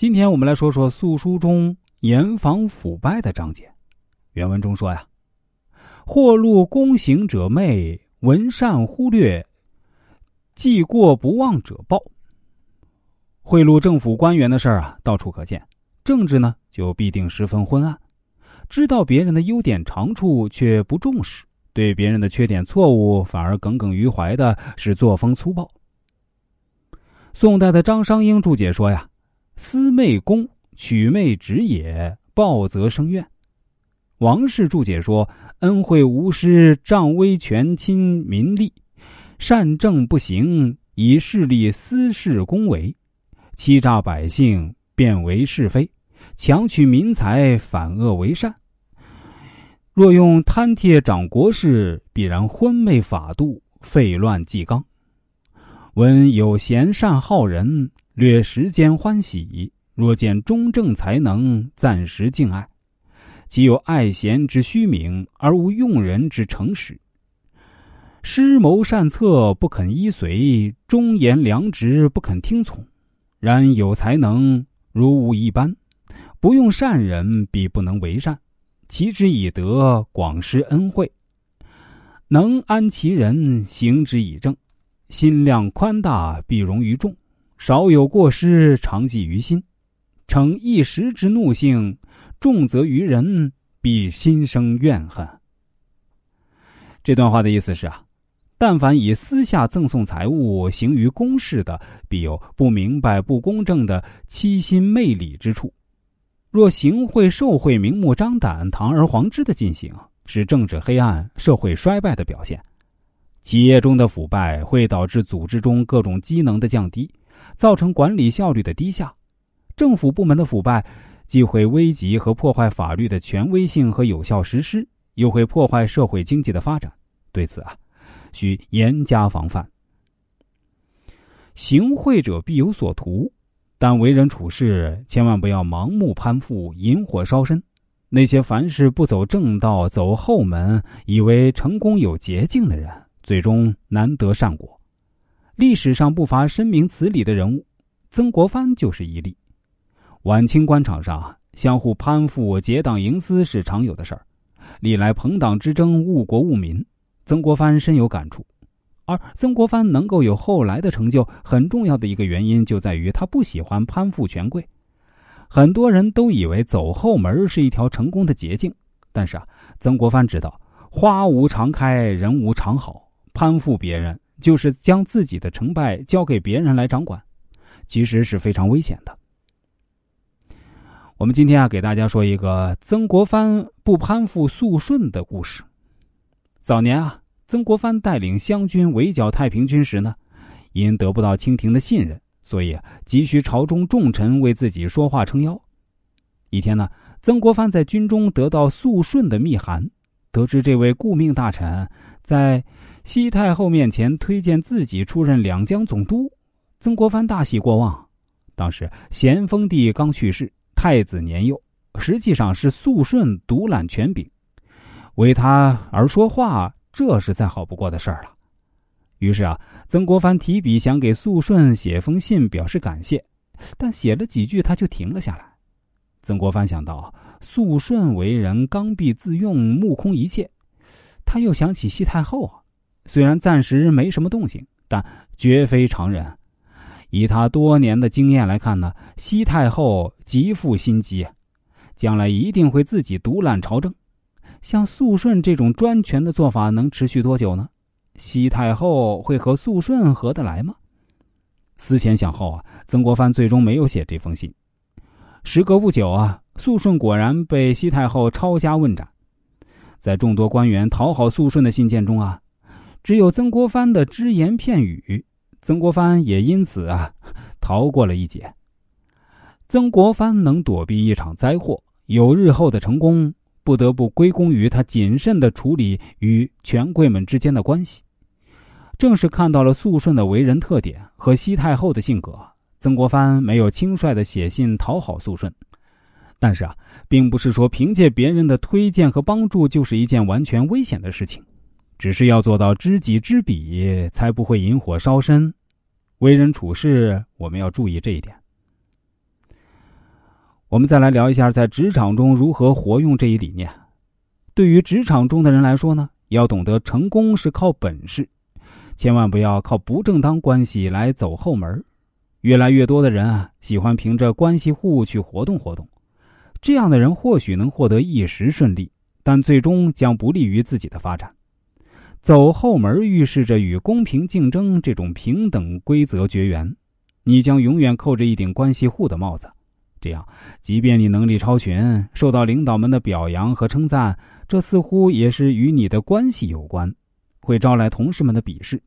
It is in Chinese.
今天我们来说说素书中严防腐败的章节。原文中说呀：“或录公行者昧，闻善忽略，记过不忘者报。”贿赂政府官员的事儿啊，到处可见。政治呢，就必定十分昏暗。知道别人的优点长处却不重视，对别人的缺点错误反而耿耿于怀的是作风粗暴。宋代的张商英注解说呀。私媚公，取媚直也，暴则生怨。王氏注解说：恩惠无失，仗威权亲民利，善政不行，以势利私事恭维，欺诈百姓，变为是非，强取民财，反恶为善。若用贪帖掌国事，必然昏昧法度，废乱纪纲。闻有贤善好人。略时间欢喜，若见中正才能，暂时敬爱；即有爱贤之虚名，而无用人之诚实。施谋善策不肯依随，忠言良直不肯听从。然有才能如无一般，不用善人，必不能为善。其之以德，广施恩惠，能安其人，行之以正，心量宽大，必容于众。少有过失，常记于心；逞一时之怒性，重责于人，必心生怨恨。这段话的意思是啊，但凡以私下赠送财物行于公事的，必有不明白、不公正的欺心媚理之处；若行贿受贿明目张胆、堂而皇之的进行，是政治黑暗、社会衰败的表现。企业中的腐败会导致组织中各种机能的降低。造成管理效率的低下，政府部门的腐败，既会危及和破坏法律的权威性和有效实施，又会破坏社会经济的发展。对此啊，需严加防范。行贿者必有所图，但为人处事千万不要盲目攀附、引火烧身。那些凡事不走正道、走后门，以为成功有捷径的人，最终难得善果。历史上不乏深明此理的人物，曾国藩就是一例。晚清官场上，相互攀附、结党营私是常有的事儿，历来朋党之争，误国误民。曾国藩深有感触，而曾国藩能够有后来的成就，很重要的一个原因就在于他不喜欢攀附权贵。很多人都以为走后门是一条成功的捷径，但是啊，曾国藩知道花无常开，人无常好，攀附别人。就是将自己的成败交给别人来掌管，其实是非常危险的。我们今天啊，给大家说一个曾国藩不攀附肃顺的故事。早年啊，曾国藩带领湘军围剿太平军时呢，因得不到清廷的信任，所以急需朝中重臣为自己说话撑腰。一天呢，曾国藩在军中得到肃顺的密函，得知这位顾命大臣在。西太后面前推荐自己出任两江总督，曾国藩大喜过望。当时咸丰帝刚去世，太子年幼，实际上是肃顺独揽权柄，为他而说话，这是再好不过的事儿了。于是啊，曾国藩提笔想给肃顺写封信表示感谢，但写了几句他就停了下来。曾国藩想到肃顺为人刚愎自用、目空一切，他又想起西太后啊。虽然暂时没什么动静，但绝非常人。以他多年的经验来看呢，西太后极富心机，将来一定会自己独揽朝政。像肃顺这种专权的做法能持续多久呢？西太后会和肃顺合得来吗？思前想后啊，曾国藩最终没有写这封信。时隔不久啊，肃顺果然被西太后抄家问斩。在众多官员讨好肃顺的信件中啊。只有曾国藩的只言片语，曾国藩也因此啊逃过了一劫。曾国藩能躲避一场灾祸，有日后的成功，不得不归功于他谨慎的处理与权贵们之间的关系。正是看到了肃顺的为人特点和西太后的性格，曾国藩没有轻率的写信讨好肃顺。但是啊，并不是说凭借别人的推荐和帮助就是一件完全危险的事情。只是要做到知己知彼，才不会引火烧身。为人处事，我们要注意这一点。我们再来聊一下在职场中如何活用这一理念。对于职场中的人来说呢，要懂得成功是靠本事，千万不要靠不正当关系来走后门。越来越多的人啊，喜欢凭着关系户去活动活动，这样的人或许能获得一时顺利，但最终将不利于自己的发展。走后门预示着与公平竞争这种平等规则绝缘，你将永远扣着一顶关系户的帽子。这样，即便你能力超群，受到领导们的表扬和称赞，这似乎也是与你的关系有关，会招来同事们的鄙视。